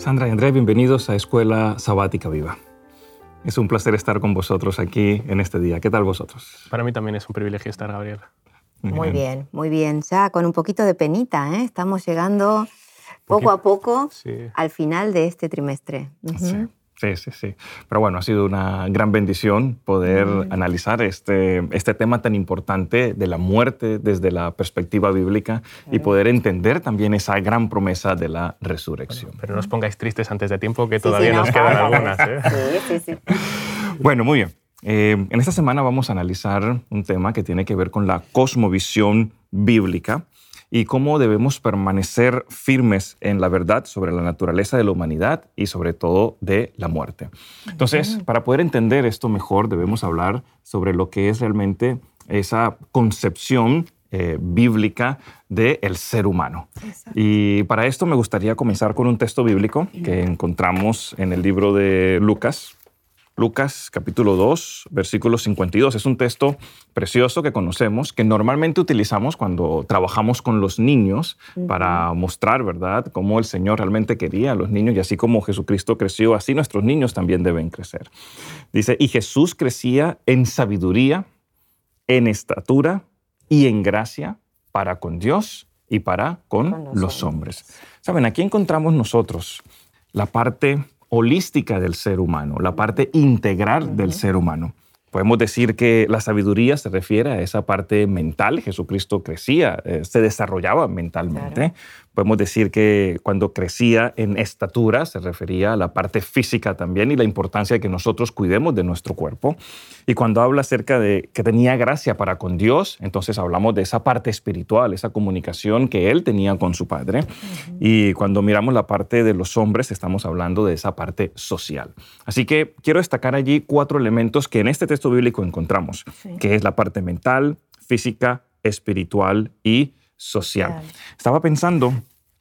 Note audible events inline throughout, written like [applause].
Sandra y Andrés, bienvenidos a Escuela Sabática Viva. Es un placer estar con vosotros aquí en este día. ¿Qué tal vosotros? Para mí también es un privilegio estar, Gabriela. Muy bien, muy bien. Ya con un poquito de penita, ¿eh? estamos llegando poco a poco al final de este trimestre. Sí, sí, sí. Pero bueno, ha sido una gran bendición poder analizar este, este tema tan importante de la muerte desde la perspectiva bíblica y poder entender también esa gran promesa de la resurrección. pero no os pongáis tristes antes de tiempo, que todavía nos quedan [laughs] algunas. ¿eh? Sí, sí, sí. Bueno, muy bien. Eh, en esta semana vamos a analizar un tema que tiene que ver con la cosmovisión bíblica y cómo debemos permanecer firmes en la verdad sobre la naturaleza de la humanidad y sobre todo de la muerte. Entonces, para poder entender esto mejor, debemos hablar sobre lo que es realmente esa concepción eh, bíblica del ser humano. Y para esto me gustaría comenzar con un texto bíblico que encontramos en el libro de Lucas, Lucas capítulo 2, versículo 52. Es un texto precioso que conocemos, que normalmente utilizamos cuando trabajamos con los niños para mostrar, ¿verdad?, cómo el Señor realmente quería a los niños y así como Jesucristo creció, así nuestros niños también deben crecer. Dice, y Jesús crecía en sabiduría, en estatura y en gracia para con Dios y para con, los hombres. Saben, aquí encontramos nosotros la parte holística del ser humano, la parte integral del ser humano. Podemos decir que la sabiduría se refiere a esa parte mental. Jesucristo crecía, eh, se desarrollaba mentalmente. Podemos decir que cuando crecía en estatura se refería a la parte física también y la importancia de que nosotros cuidemos de nuestro cuerpo. Y cuando habla acerca de que tenía gracia para con Dios, entonces hablamos de esa parte espiritual, esa comunicación que él tenía con su Padre. Y cuando miramos la parte de los hombres, estamos hablando de esa parte social. Así que quiero destacar allí cuatro elementos que en este texto bíblico encontramos, que es la parte mental, física, espiritual y social. Estaba pensando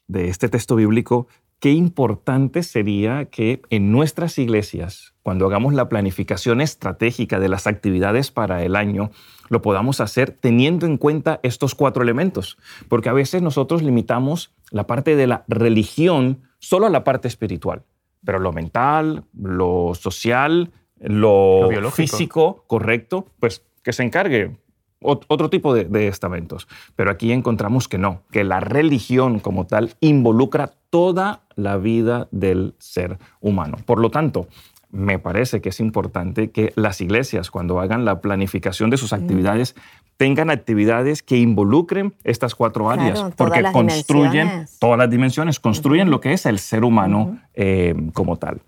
de este texto bíblico, qué importante sería que en nuestras iglesias, cuando hagamos la planificación estratégica de las actividades para el año, lo podamos hacer teniendo en cuenta estos cuatro elementos, porque a veces nosotros limitamos la parte de la religión solo a la parte espiritual, pero lo mental, lo social, lo, físico, correcto, pues que se encargue otro tipo de, estamentos. Pero aquí encontramos que no, que la religión como tal involucra toda la vida del ser humano. Por lo tanto, me parece que es importante que las iglesias, cuando hagan la planificación de sus actividades, tengan actividades que involucren estas cuatro áreas, porque construyen todas las dimensiones, construyen lo que es el ser humano eh, como tal.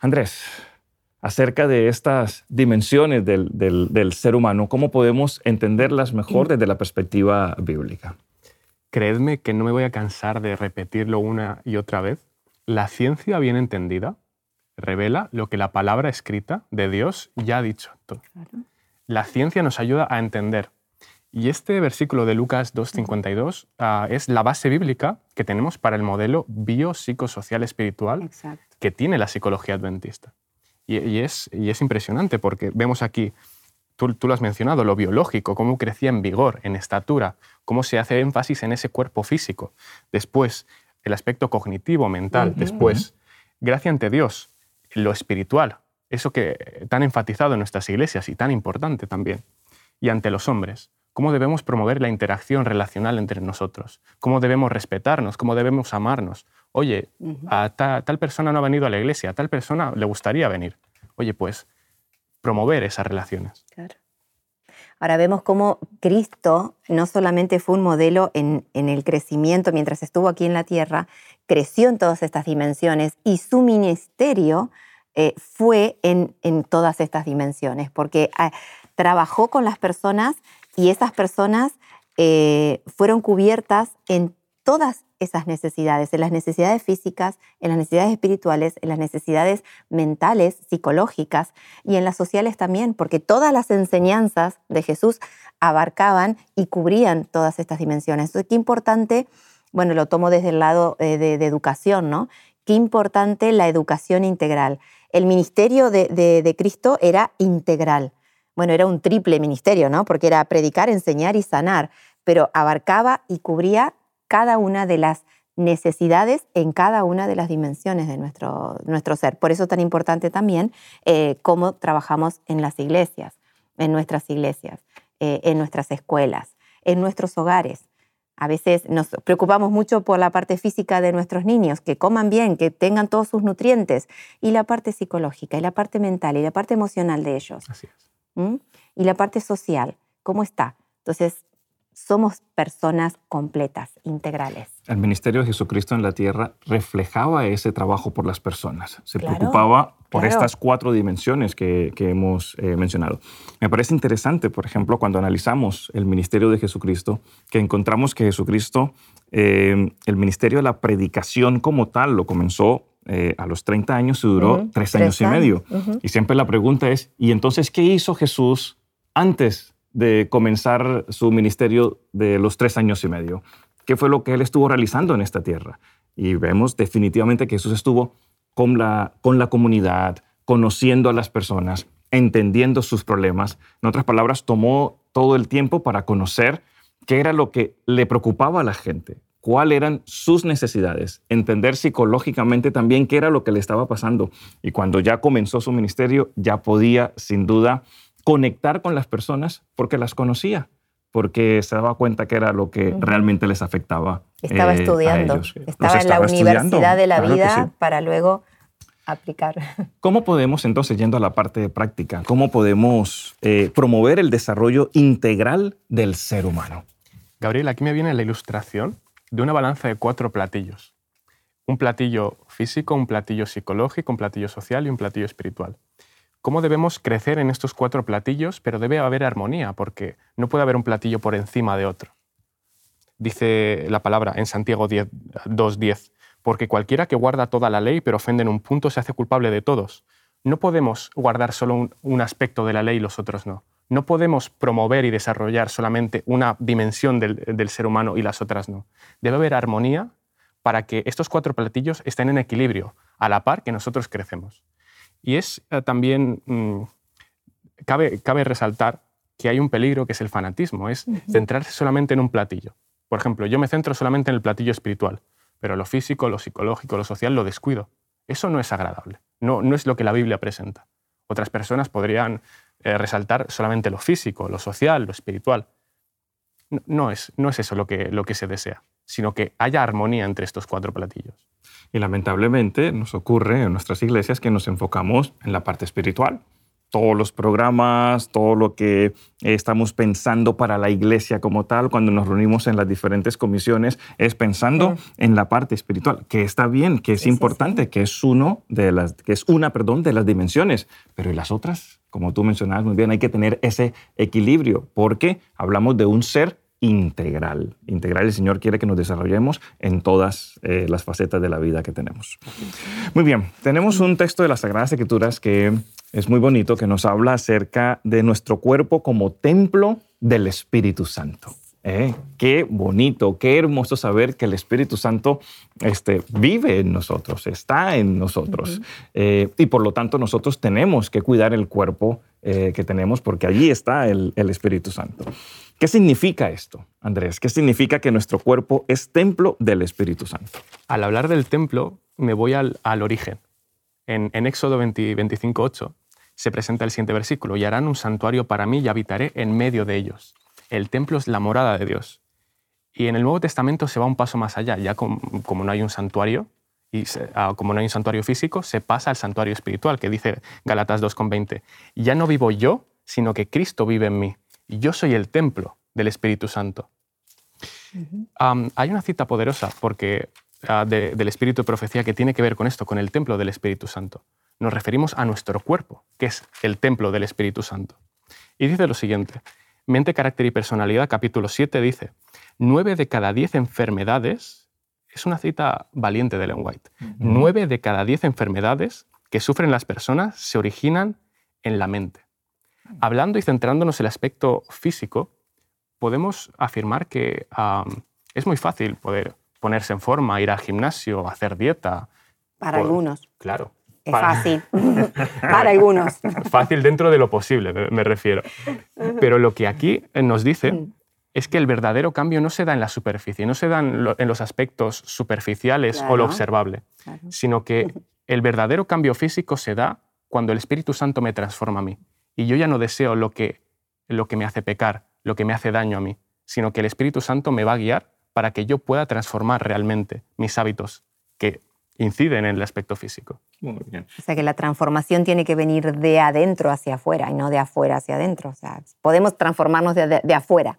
Andrés, acerca de estas dimensiones del, ser humano, ¿cómo podemos entenderlas mejor desde la perspectiva bíblica? Creedme que no me voy a cansar de repetirlo una y otra vez. La ciencia bien entendida revela lo que la palabra escrita de Dios ya ha dicho. La ciencia nos ayuda a entender. Y este versículo de Lucas 2.52 ah, es la base bíblica que tenemos para el modelo biopsicosocial espiritual que tiene la psicología adventista. Y, es, y es impresionante porque vemos aquí, tú, tú, lo has mencionado, lo biológico, cómo crecía en vigor, en estatura, cómo se hace énfasis en ese cuerpo físico. Después, el aspecto cognitivo, mental. Después, gracia ante Dios, lo espiritual, eso que tan enfatizado en nuestras iglesias y tan importante también. Y ante los hombres, cómo debemos promover la interacción relacional entre nosotros, cómo debemos respetarnos, cómo debemos amarnos, oye, a tal persona no ha venido a la iglesia, a tal persona le gustaría venir. Oye, pues promover esas relaciones. Claro. Ahora vemos cómo Cristo no solamente fue un modelo en, el crecimiento mientras estuvo aquí en la tierra, creció en todas estas dimensiones y su ministerio eh, fue en, todas estas dimensiones, porque ah, trabajó con las personas y esas personas eh, fueron cubiertas en todas esas necesidades, en las necesidades físicas, en las necesidades espirituales, en las necesidades mentales, psicológicas y en las sociales también, porque todas las enseñanzas de Jesús abarcaban y cubrían todas estas dimensiones. Entonces, qué importante, bueno, lo tomo desde el lado eh, de, educación, ¿no? Qué importante la educación integral. El ministerio de, de Cristo era integral. Bueno, era un triple ministerio, ¿no? Porque era predicar, enseñar y sanar, pero abarcaba y cubría cada una de las necesidades en cada una de las dimensiones de nuestro, nuestro ser. Por eso es tan importante también eh, cómo trabajamos en las iglesias, en nuestras iglesias, eh, en nuestras escuelas, en nuestros hogares. A veces nos preocupamos mucho por la parte física de nuestros niños, que coman bien, que tengan todos sus nutrientes, y la parte psicológica, y la parte mental, y la parte emocional de ellos. Así es. ¿Mm? Y la parte social, ¿cómo está? Entonces, somos personas completas, integrales. El ministerio de Jesucristo en la tierra reflejaba ese trabajo por las personas. Se preocupaba por estas cuatro dimensiones que, hemos eh, mencionado. Me parece interesante, por ejemplo, cuando analizamos el ministerio de Jesucristo, que encontramos que Jesucristo, eh, el ministerio de la predicación como tal, lo comenzó eh, a los 30 años y duró tres, años, y medio. Y siempre la pregunta es, ¿y entonces qué hizo Jesús antes de comenzar su ministerio de los tres años y medio. ¿Qué fue lo que él estuvo realizando en esta tierra? Y vemos definitivamente que Jesús estuvo con la, con la comunidad, conociendo a las personas, entendiendo sus problemas. En otras palabras, tomó todo el tiempo para conocer qué era lo que le preocupaba a la gente, cuáles eran sus necesidades, entender psicológicamente también qué era lo que le estaba pasando. Y cuando ya comenzó su ministerio, ya podía, sin duda, conectar con las personas porque las conocía, porque se daba cuenta que era lo que realmente les afectaba. Estaba eh, estudiando, estaba, en la universidad de la vida para luego aplicar. [laughs] ¿Cómo podemos entonces, yendo a la parte práctica, cómo podemos eh, promover el desarrollo integral del ser humano? Gabriel, aquí me viene la ilustración de una balanza de cuatro platillos. Un platillo físico, un platillo psicológico, un platillo social y un platillo espiritual cómo debemos crecer en estos cuatro platillos, pero debe haber armonía, porque no puede haber un platillo por encima de otro. Dice la palabra en Santiago 2.10, porque cualquiera que guarda toda la ley pero ofende en un punto se hace culpable de todos. No podemos guardar solo un, aspecto de la ley y los otros no. No podemos promover y desarrollar solamente una dimensión del, del ser humano y las otras no. Debe haber armonía para que estos cuatro platillos estén en equilibrio, a la par que nosotros crecemos. Y es eh, también, mm, cabe, cabe resaltar que hay un peligro que es el fanatismo, es centrarse solamente en un platillo. Por ejemplo, yo me centro solamente en el platillo espiritual, pero lo físico, lo psicológico, lo social lo descuido. Eso no es agradable, no, no es lo que la Biblia presenta. Otras personas podrían eh, resaltar solamente lo físico, lo social, lo espiritual. No, es, no es eso lo que, lo que se desea, sino que haya armonía entre estos cuatro platillos. Y lamentablemente nos ocurre en nuestras iglesias que nos enfocamos en la parte espiritual. Todos los programas, todo lo que estamos pensando para la iglesia como tal, cuando nos reunimos en las diferentes comisiones, es pensando en la parte espiritual, que está bien, que es importante, que es uno de las, que es una, perdón, de las dimensiones, pero ¿y las otras? Como tú mencionabas muy bien, hay que tener ese equilibrio, porque hablamos de un ser integral. Integral el Señor quiere que nos desarrollemos en todas eh, las facetas de la vida que tenemos. Muy bien, tenemos un texto de las Sagradas Escrituras que es muy bonito, que nos habla acerca de nuestro cuerpo como templo del Espíritu Santo. ¿Eh? Qué bonito, qué hermoso saber que el Espíritu Santo este, vive en nosotros, está en nosotros. Eh, y por lo tanto nosotros tenemos que cuidar el cuerpo que tenemos porque allí está el Espíritu Santo. ¿Qué significa esto, Andrés? ¿Qué significa que nuestro cuerpo es templo del Espíritu Santo? Al hablar del templo, me voy al, origen. En, Éxodo 25, 8 se presenta el siguiente versículo, y harán un santuario para mí y habitaré en medio de ellos. El templo es la morada de Dios. Y en el Nuevo Testamento se va un paso más allá, ya como, no hay un santuario, y ah, como no hay un santuario físico, se pasa al santuario espiritual, que dice Galatas 2,20. Ya no vivo yo, sino que Cristo vive en mí yo soy el templo del Espíritu Santo. hay una cita poderosa porque, ah, del Espíritu de Profecía que tiene que ver con esto, con el templo del Espíritu Santo. Nos referimos a nuestro cuerpo, que es el templo del Espíritu Santo. Y dice lo siguiente, Mente, Carácter y Personalidad, capítulo 7, dice, nueve de cada diez enfermedades, es una cita valiente de Ellen White, nueve de cada diez enfermedades que sufren las personas se originan en la mente. Hablando y centrándonos en el aspecto físico, podemos afirmar que es muy fácil poder ponerse en forma, ir al gimnasio, hacer dieta. Para algunos. Claro. Es fácil. [laughs] Para algunos. Fácil dentro de lo posible, me, refiero. Pero lo que aquí nos dice es que el verdadero cambio no se da en la superficie, no se da en, los aspectos superficiales o lo observable, sino que [laughs] el verdadero cambio físico se da cuando el Espíritu Santo me transforma a mí. Y yo ya no deseo lo que, lo que me hace pecar, lo que me hace daño a mí, sino que el Espíritu Santo me va a guiar para que yo pueda transformar realmente mis hábitos que inciden en el aspecto físico. O sea que la transformación tiene que venir de adentro hacia afuera y no de afuera hacia adentro. O sea, podemos transformarnos de, afuera,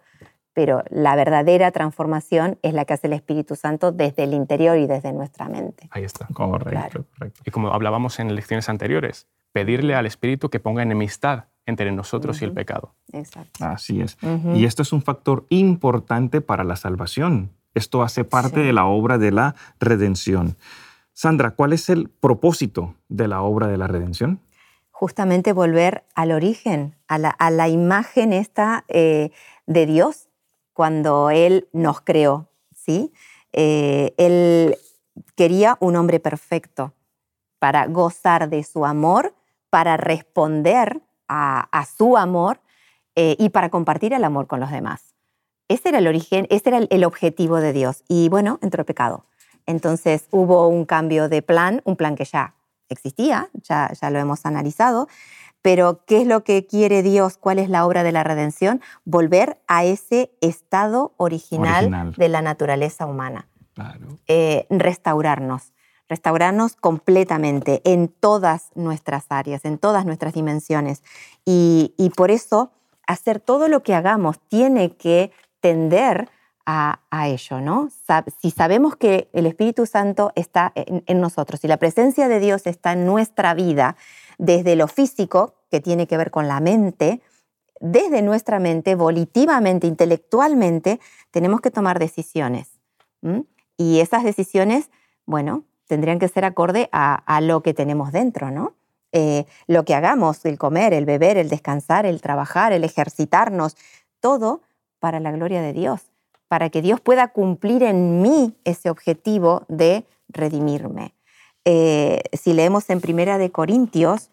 pero la verdadera transformación es la que hace el Espíritu Santo desde el interior y desde nuestra mente. Ahí está. Correcto, correcto. Y como hablábamos en lecciones anteriores, pedirle al Espíritu que ponga enemistad entre nosotros y el pecado. Exacto. Así es. Y esto es un factor importante para la salvación. Esto hace parte de la obra de la redención. Sandra, ¿cuál es el propósito de la obra de la redención? Justamente volver al origen, a la, imagen esta eh, de Dios cuando Él nos creó. ¿sí? Eh, él quería un hombre perfecto para gozar de su amor, para responder a, su amor eh, y para compartir el amor con los demás. Ese era el origen, ese era el objetivo de Dios. Y bueno, entró pecado. Entonces hubo un cambio de plan, un plan que ya existía, ya, ya lo hemos analizado, pero ¿qué es lo que quiere Dios? ¿Cuál es la obra de la redención? Volver a ese estado original, de la naturaleza humana. Eh, restaurarnos, restaurarnos completamente en todas nuestras áreas, en todas nuestras dimensiones. Y, y por eso hacer todo lo que hagamos tiene que tender a, ello, ¿no? Si sabemos que el Espíritu Santo está en, nosotros, y la presencia de Dios está en nuestra vida, desde lo físico, que tiene que ver con la mente, desde nuestra mente, volitivamente, intelectualmente, tenemos que tomar decisiones. Y esas decisiones, bueno, tendrían que ser acorde a, lo que tenemos dentro, ¿no? Eh, lo que hagamos, el comer, el beber, el descansar, el trabajar, el ejercitarnos, todo para la gloria de Dios para que Dios pueda cumplir en mí ese objetivo de redimirme. Eh, si leemos en Primera de Corintios,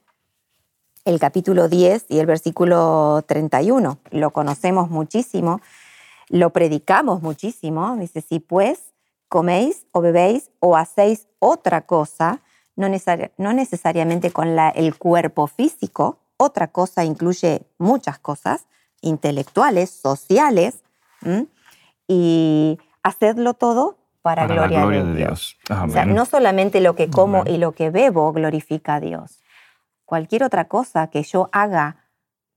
el capítulo 10 y el versículo 31, lo conocemos muchísimo, lo predicamos muchísimo, dice, si pues coméis o bebéis o hacéis otra cosa, no, necesariamente con el cuerpo físico, otra cosa incluye muchas cosas, intelectuales, sociales, y hacerlo todo para, gloria, de, Dios. O sea, no solamente lo que como y lo que bebo glorifica a Dios. Cualquier otra cosa que yo haga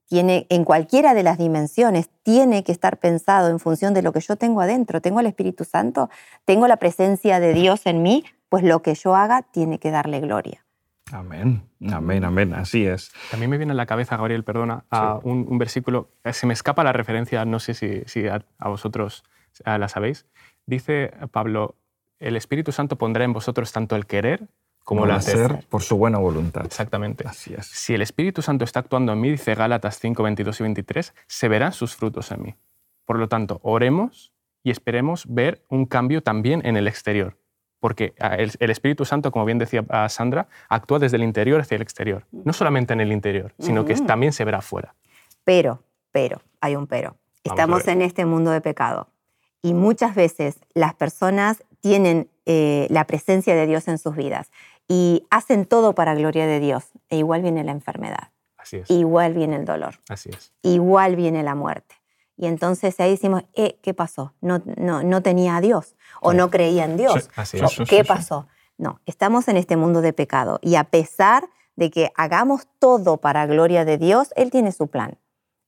tiene, en cualquiera de las dimensiones tiene que estar pensado en función de lo que yo tengo adentro. Tengo el Espíritu Santo, tengo la presencia de Dios en mí, pues lo que yo haga tiene que darle gloria. Amén, amén, amén, así es. A mí me viene a la cabeza, Gabriel, perdona, a un, versículo, se me escapa la referencia, no sé si, si a, vosotros Ah, la sabéis, dice Pablo, el Espíritu Santo pondrá en vosotros tanto el querer como el hacer. por su buena voluntad. Exactamente. Así es. Si el Espíritu Santo está actuando en mí, dice Gálatas 5, 22 y 23, se verán sus frutos en mí. Por lo tanto, oremos y esperemos ver un cambio también en el exterior. Porque ah, el, Espíritu Santo, como bien decía ah, Sandra, actúa desde el interior hacia el exterior. No solamente en el interior, sino que también se verá afuera. Pero, pero, hay un pero. Estamos en este mundo de pecado y muchas veces las personas tienen eh, la presencia de Dios en sus vidas y hacen todo para gloria de Dios. E igual viene la enfermedad. Así es. Igual viene el dolor. Así es. Igual viene la muerte. Y entonces ahí decimos, eh, ¿qué pasó? No, no, no tenía a Dios o no creía en Dios. así es. ¿Qué pasó? No, estamos en este mundo de pecado y a pesar de que hagamos todo para gloria de Dios, Él tiene su plan.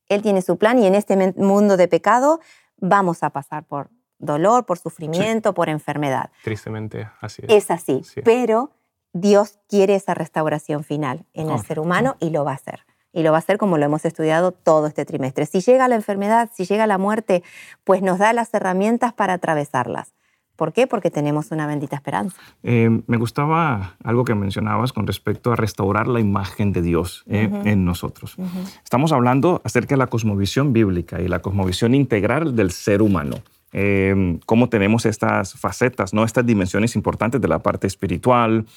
Él tiene su plan y en este mundo de pecado vamos a pasar por dolor, por sufrimiento, por enfermedad. Tristemente, así es. Es así, pero Dios quiere esa restauración final en el ser humano y lo va a hacer. Y lo va a hacer como lo hemos estudiado todo este trimestre. Si llega la enfermedad, si llega la muerte, pues nos da las herramientas para atravesarlas. ¿Por qué? Porque tenemos una bendita esperanza. Eh, me gustaba algo que mencionabas con respecto a restaurar la imagen de Dios eh, en nosotros. Estamos hablando acerca de la cosmovisión bíblica y la cosmovisión integral del ser humano. Eh, cómo tenemos estas facetas, ¿no? estas dimensiones importantes de la parte espiritual,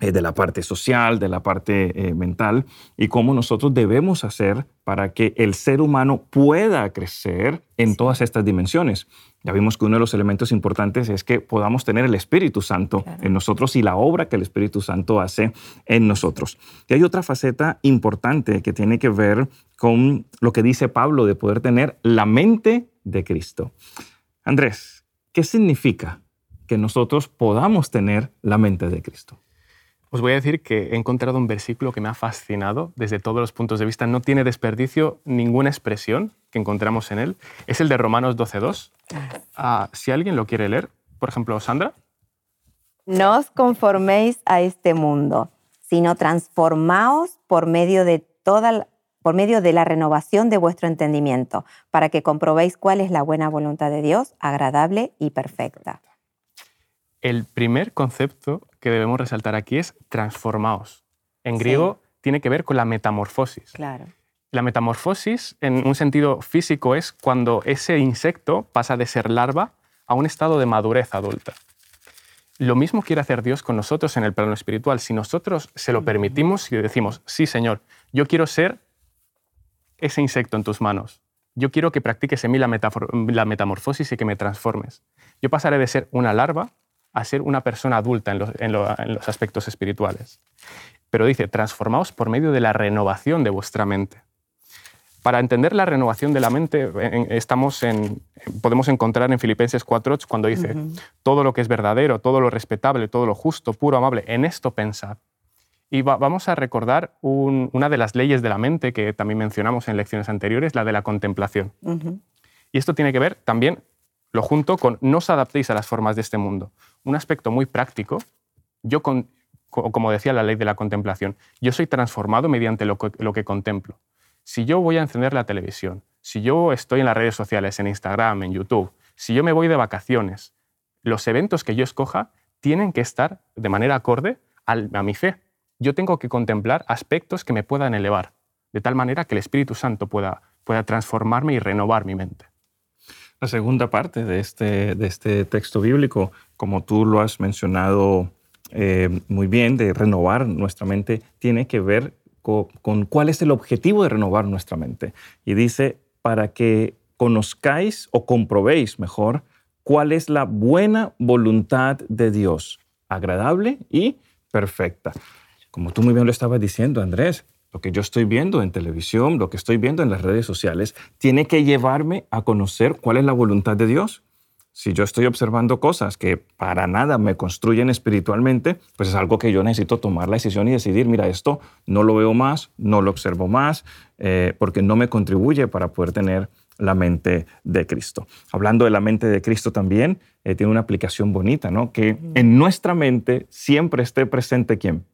de la parte social, de la parte eh, mental, y cómo nosotros debemos hacer para que el ser humano pueda crecer en todas estas dimensiones. Ya vimos que uno de los elementos importantes es que podamos tener el Espíritu Santo en nosotros y la obra que el Espíritu Santo hace en nosotros. Y hay otra faceta importante que tiene que ver con lo que dice Pablo de poder tener la mente de Cristo. Andrés, ¿qué significa que nosotros podamos tener la mente de Cristo? Os voy a decir que he encontrado un versículo que me ha fascinado desde todos los puntos de vista. No tiene desperdicio ninguna expresión que encontramos en él. Es el de Romanos 12.2. Ah, si alguien lo quiere leer, por ejemplo, Sandra. No os conforméis a este mundo, sino transformaos por medio de toda por medio de la renovación de vuestro entendimiento, para que comprobéis cuál es la buena voluntad de Dios, agradable y perfecta. El primer concepto que debemos resaltar aquí es transformaos. En griego tiene que ver con la metamorfosis. Claro. La metamorfosis, en un sentido físico, es cuando ese insecto pasa de ser larva a un estado de madurez adulta. Lo mismo quiere hacer Dios con nosotros en el plano espiritual. Si nosotros se lo permitimos y decimos, sí, Señor, yo quiero ser ese insecto en tus manos. Yo quiero que practiques en mí la, la metamorfosis y que me transformes. Yo pasaré de ser una larva a ser una persona adulta en los, aspectos espirituales. Pero dice, transformaos por medio de la renovación de vuestra mente. Para entender la renovación de la mente, estamos en, podemos encontrar en Filipenses 4.8 cuando dice, todo lo que es verdadero, todo lo respetable, todo lo justo, puro, amable, en esto pensad. Y vamos a recordar una de las leyes de la mente que también mencionamos en lecciones anteriores, la de la contemplación. Y esto tiene que ver también lo junto con no os adaptéis a las formas de este mundo. Un aspecto muy práctico, yo, como decía la ley de la contemplación, yo soy transformado mediante lo que, contemplo. Si yo voy a encender la televisión, si yo estoy en las redes sociales, en Instagram, en YouTube, si yo me voy de vacaciones, los eventos que yo escoja tienen que estar de manera acorde a mi fe. Yo tengo que contemplar aspectos que me puedan elevar, de tal manera que el Espíritu Santo pueda, pueda transformarme y renovar mi mente. La segunda parte de este, de este texto bíblico, como tú lo has mencionado eh, muy bien, de renovar nuestra mente, tiene que ver con, con cuál es el objetivo de renovar nuestra mente. Y dice, para que conozcáis o comprobéis mejor cuál es la buena voluntad de Dios, agradable y perfecta. Como tú muy bien lo estabas diciendo, Andrés, lo que yo estoy viendo en televisión, lo que estoy viendo en las redes sociales, tiene que llevarme a conocer cuál es la voluntad de Dios. Si yo estoy observando cosas que para nada me construyen espiritualmente, pues es algo que yo necesito tomar la decisión y decidir, mira, esto no lo veo más, no lo observo más, eh, porque no me contribuye para poder tener la mente de Cristo. Hablando de la mente de Cristo también, eh, tiene una aplicación bonita, ¿no? Que en nuestra mente siempre esté presente quién?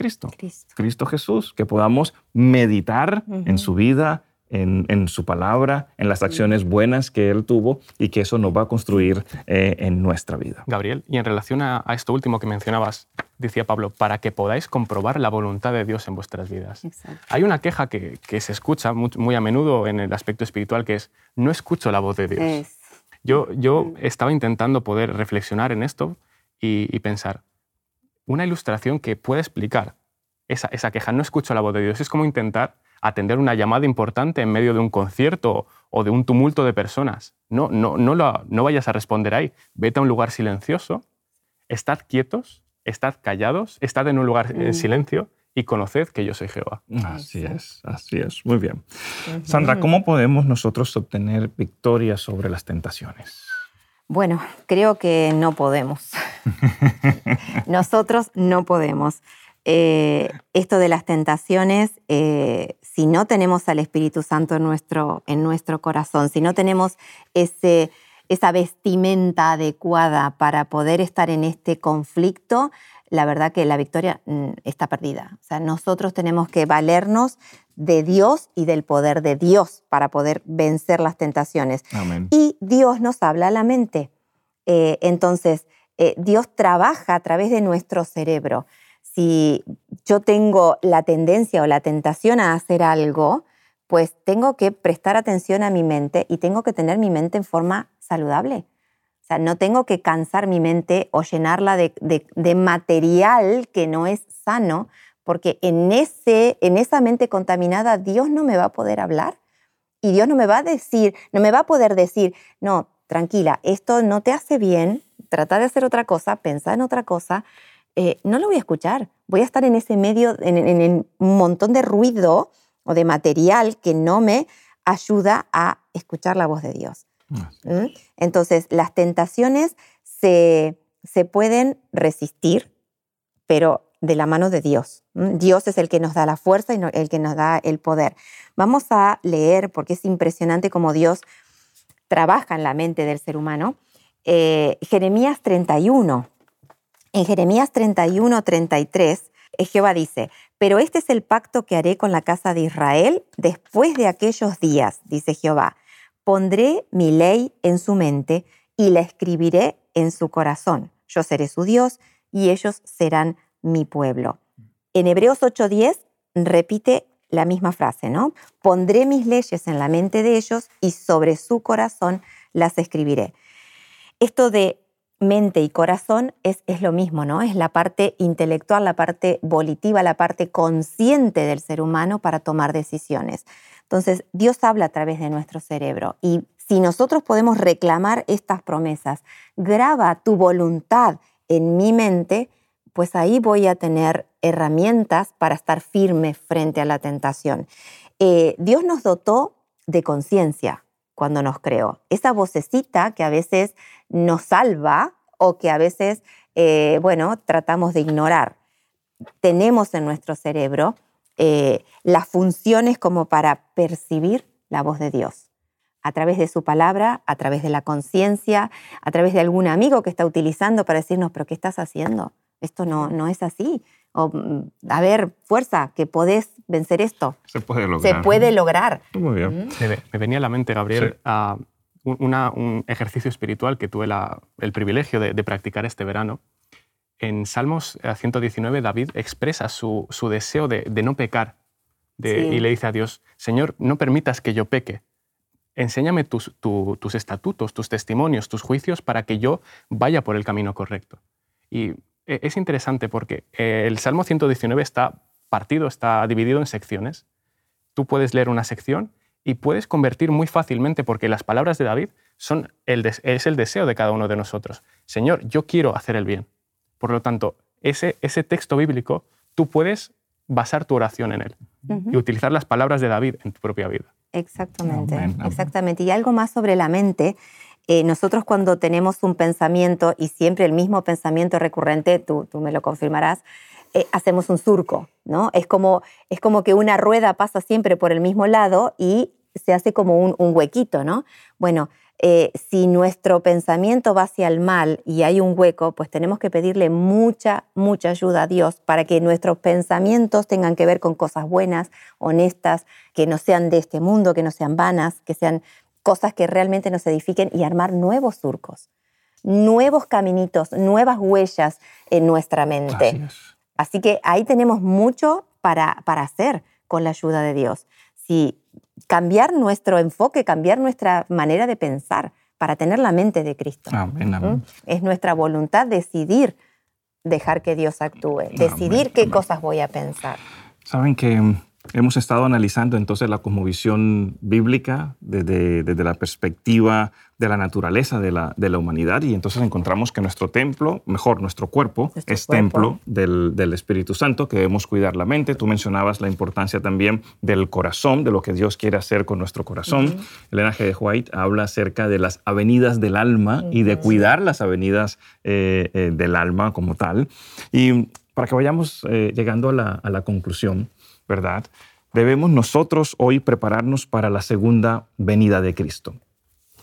Cristo. Cristo, Jesús, que podamos meditar en su vida, en, su palabra, en las acciones buenas que Él tuvo y que eso nos va a construir eh, en nuestra vida. Gabriel, y en relación a, esto último que mencionabas, decía Pablo, para que podáis comprobar la voluntad de Dios en vuestras vidas. Hay una queja que, se escucha muy, a menudo en el aspecto espiritual que es, no escucho la voz de Dios. Yo, yo estaba intentando poder reflexionar en esto y, y pensar, una ilustración que puede explicar esa, esa, queja. No escucho la voz de Dios. Es como intentar atender una llamada importante en medio de un concierto o de un tumulto de personas. No, no, no, no vayas a responder ahí. Vete a un lugar silencioso, estad quietos, estad callados, estad en un lugar en mm. silencio y conoced que yo soy Jehová. Así es, así es. Muy bien. Sandra, ¿cómo podemos nosotros obtener victoria sobre las tentaciones? Bueno, creo que no podemos. [laughs] Nosotros no podemos. Eh, esto de las tentaciones, eh, si no tenemos al Espíritu Santo en nuestro, en nuestro corazón, si no tenemos ese, esa vestimenta adecuada para poder estar en este conflicto, la verdad que la victoria mm, está perdida. O sea, nosotros tenemos que valernos de Dios y del poder de Dios para poder vencer las tentaciones. Y Dios nos habla a la mente. Eh, entonces, eh, Dios trabaja a través de nuestro cerebro. Si yo tengo la tendencia o la tentación a hacer algo, pues tengo que prestar atención a mi mente y tengo que tener mi mente en forma saludable no tengo que cansar mi mente o llenarla de, material que no es sano, porque en, ese, en esa mente contaminada Dios no me va a poder hablar y Dios no me va a decir, no me va a poder decir, no, tranquila, esto no te hace bien, trata de hacer otra cosa, pensar en otra cosa, eh, no lo voy a escuchar. Voy a estar en ese medio, en, un montón de ruido o de material que no me ayuda a escuchar la voz de Dios. ¿Mm? Entonces, las tentaciones se, se pueden resistir, pero de la mano de Dios. Dios es el que nos da la fuerza y el que nos da el poder. Vamos a leer, porque es impresionante cómo Dios trabaja en la mente del ser humano, eh, Jeremías 31. En Jeremías 31, 33, eh, Jehová dice, pero este es el pacto que haré con la casa de Israel después de aquellos días, dice Jehová. Pondré mi ley en su mente y la escribiré en su corazón. Yo seré su Dios y ellos serán mi pueblo. En Hebreos 8:10 repite la misma frase, ¿no? Pondré mis leyes en la mente de ellos y sobre su corazón las escribiré. Esto de mente y corazón es, es, lo mismo, ¿no? Es la parte intelectual, la parte volitiva, la parte consciente del ser humano para tomar decisiones. Entonces, Dios habla a través de nuestro cerebro y si nosotros podemos reclamar estas promesas, graba tu voluntad en mi mente, pues ahí voy a tener herramientas para estar firme frente a la tentación. Eh, Dios nos dotó de conciencia cuando nos creó. Esa vocecita que a veces nos salva o que a veces, eh, bueno, tratamos de ignorar. Tenemos en nuestro cerebro eh, las funciones como para percibir la voz de Dios a través de su palabra, a través de la conciencia, a través de algún amigo que está utilizando para decirnos, pero ¿qué estás haciendo? esto no, no es así. O, mm, a ver, fuerza, que podés vencer esto. Se puede lograr. Se puede lograr. Muy bien. Me, venía a la mente, Gabriel, un, ejercicio espiritual que tuve el privilegio de, practicar este verano. En Salmos 119, eh, David expresa su, deseo de, no pecar y le dice a Dios, Señor, no permitas que yo peque. Enséñame tus, tus estatutos, tus testimonios, tus juicios para que yo vaya por el camino correcto. Y e, es interesante porque eh, el Salmo 119 está partido, está dividido en secciones. Tú puedes leer una sección y puedes convertir muy fácilmente, porque las palabras de David son el es el deseo de cada uno de nosotros. Señor, yo quiero hacer el bien. Por lo tanto, ese, ese texto bíblico, tú puedes basar tu oración en él y utilizar las palabras de David en tu propia vida. Exactamente, exactamente. Y algo más sobre la mente eh, nosotros cuando tenemos un pensamiento y siempre el mismo pensamiento recurrente, tú, tú me lo confirmarás, eh, hacemos un surco, ¿no? Es como, es como que una rueda pasa siempre por el mismo lado y se hace como un, huequito, ¿no? Bueno, eh, si nuestro pensamiento va hacia el mal y hay un hueco, pues tenemos que pedirle mucha, mucha ayuda a Dios para que nuestros pensamientos tengan que ver con cosas buenas, honestas, que no sean de este mundo, que no sean vanas, que sean cosas que realmente nos edifiquen y armar nuevos surcos, nuevos caminitos, nuevas huellas en nuestra mente. Así, que ahí tenemos mucho para, para hacer con la ayuda de Dios. Si cambiar nuestro enfoque, cambiar nuestra manera de pensar para tener la mente de Cristo. Es nuestra voluntad decidir dejar que Dios actúe, decidir qué cosas voy a pensar. Saben que Hemos estado analizando entonces la cosmovisión bíblica desde, la perspectiva de la naturaleza de la, de la, humanidad y entonces encontramos que nuestro templo, mejor, nuestro cuerpo, es templo del, del, Espíritu Santo, que debemos cuidar la mente. Tú mencionabas la importancia también del corazón, de lo que Dios quiere hacer con nuestro corazón. Elena G. de White habla acerca de las avenidas del alma y de cuidar las avenidas eh, eh, del alma como tal. Y para que vayamos eh, llegando a la, a la conclusión, ¿verdad? Debemos nosotros hoy prepararnos para la segunda venida de Cristo.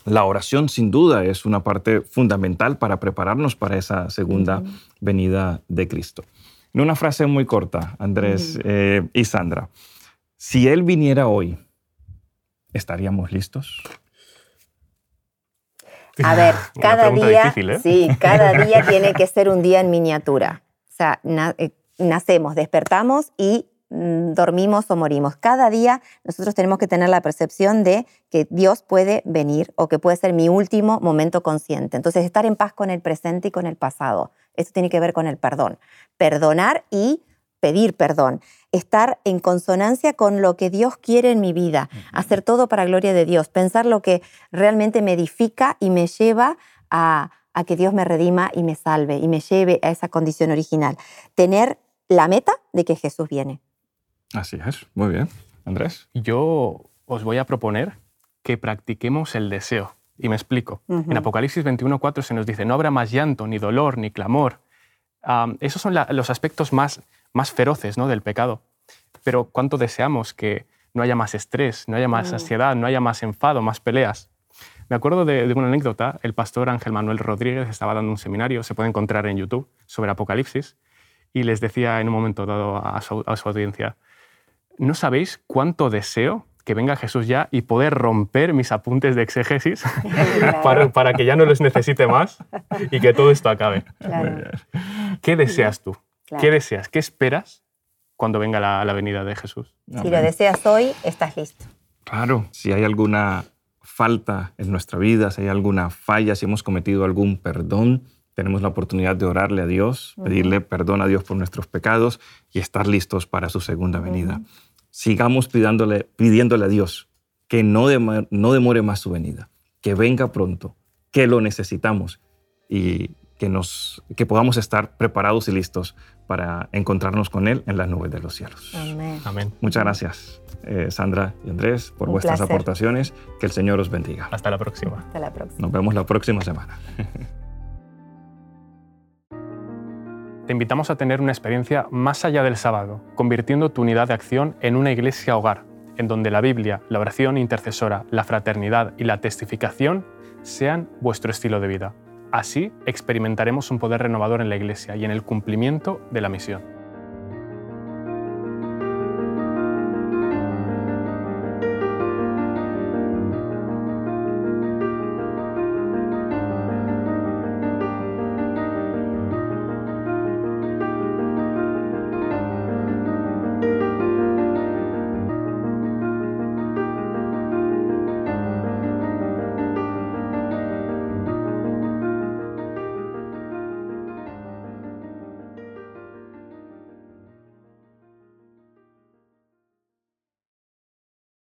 La oración sin duda es una parte fundamental para prepararnos para esa segunda venida de Cristo. En una frase muy corta, Andrés eh, y Sandra, si Él viniera hoy, ¿estaríamos listos? A ver, cada día, ¿eh? sí, cada día tiene que ser un día en miniatura. O sea, eh, nacemos, despertamos y dormimos o morimos. Cada día nosotros tenemos que tener la percepción de que Dios puede venir o que puede ser mi último momento consciente. Entonces, estar en paz con el presente y con el pasado. Eso tiene que ver con el perdón. Perdonar y pedir perdón, estar en consonancia con lo que Dios quiere en mi vida, hacer todo para gloria de Dios, pensar lo que realmente me edifica y me lleva a, a que Dios me redima y me salve y me lleve a esa condición original. Tener la meta de que Jesús viene. Así es, muy bien. Andrés. Yo os voy a proponer que practiquemos el deseo. Y me explico. En Apocalipsis 21.4 se nos dice, no habrá más llanto, ni dolor, ni clamor. esos son los aspectos más más feroces ¿no? del pecado. Pero cuánto deseamos que no haya más estrés, no haya más mm. ansiedad, no haya más enfado, más peleas. Me acuerdo de, una anécdota, el pastor Ángel Manuel Rodríguez estaba dando un seminario, se puede encontrar en YouTube, sobre Apocalipsis, y les decía en un momento dado a su, audiencia, ¿no sabéis cuánto deseo que venga Jesús ya y poder romper mis apuntes de exégesis para, para, que ya no los necesite más y que todo esto acabe. ¿Qué deseas tú? ¿Qué deseas? ¿Qué esperas cuando venga la, venida de Jesús? Si lo deseas hoy, estás listo. Claro, si hay alguna falta en nuestra vida, si hay alguna falla, si hemos cometido algún perdón, tenemos la oportunidad de orarle a Dios, pedirle perdón a Dios por nuestros pecados y estar listos para su segunda venida. Sigamos pidiéndole, pidiéndole a Dios que no, no demore más su venida, que venga pronto, que lo necesitamos y que, nos, que podamos estar preparados y listos para encontrarnos con Él en las nubes de los cielos. Amén. Muchas gracias, eh, Sandra y Andrés, por vuestras aportaciones. Que el Señor os bendiga. Hasta la próxima. Hasta la próxima. Nos vemos la próxima semana. [laughs] Te invitamos a tener una experiencia más allá del sábado, convirtiendo tu unidad de acción en una iglesia hogar, en donde la Biblia, la oración intercesora, la fraternidad y la testificación sean vuestro estilo de vida. Así experimentaremos un poder renovador en la Iglesia y en el cumplimiento de la misión.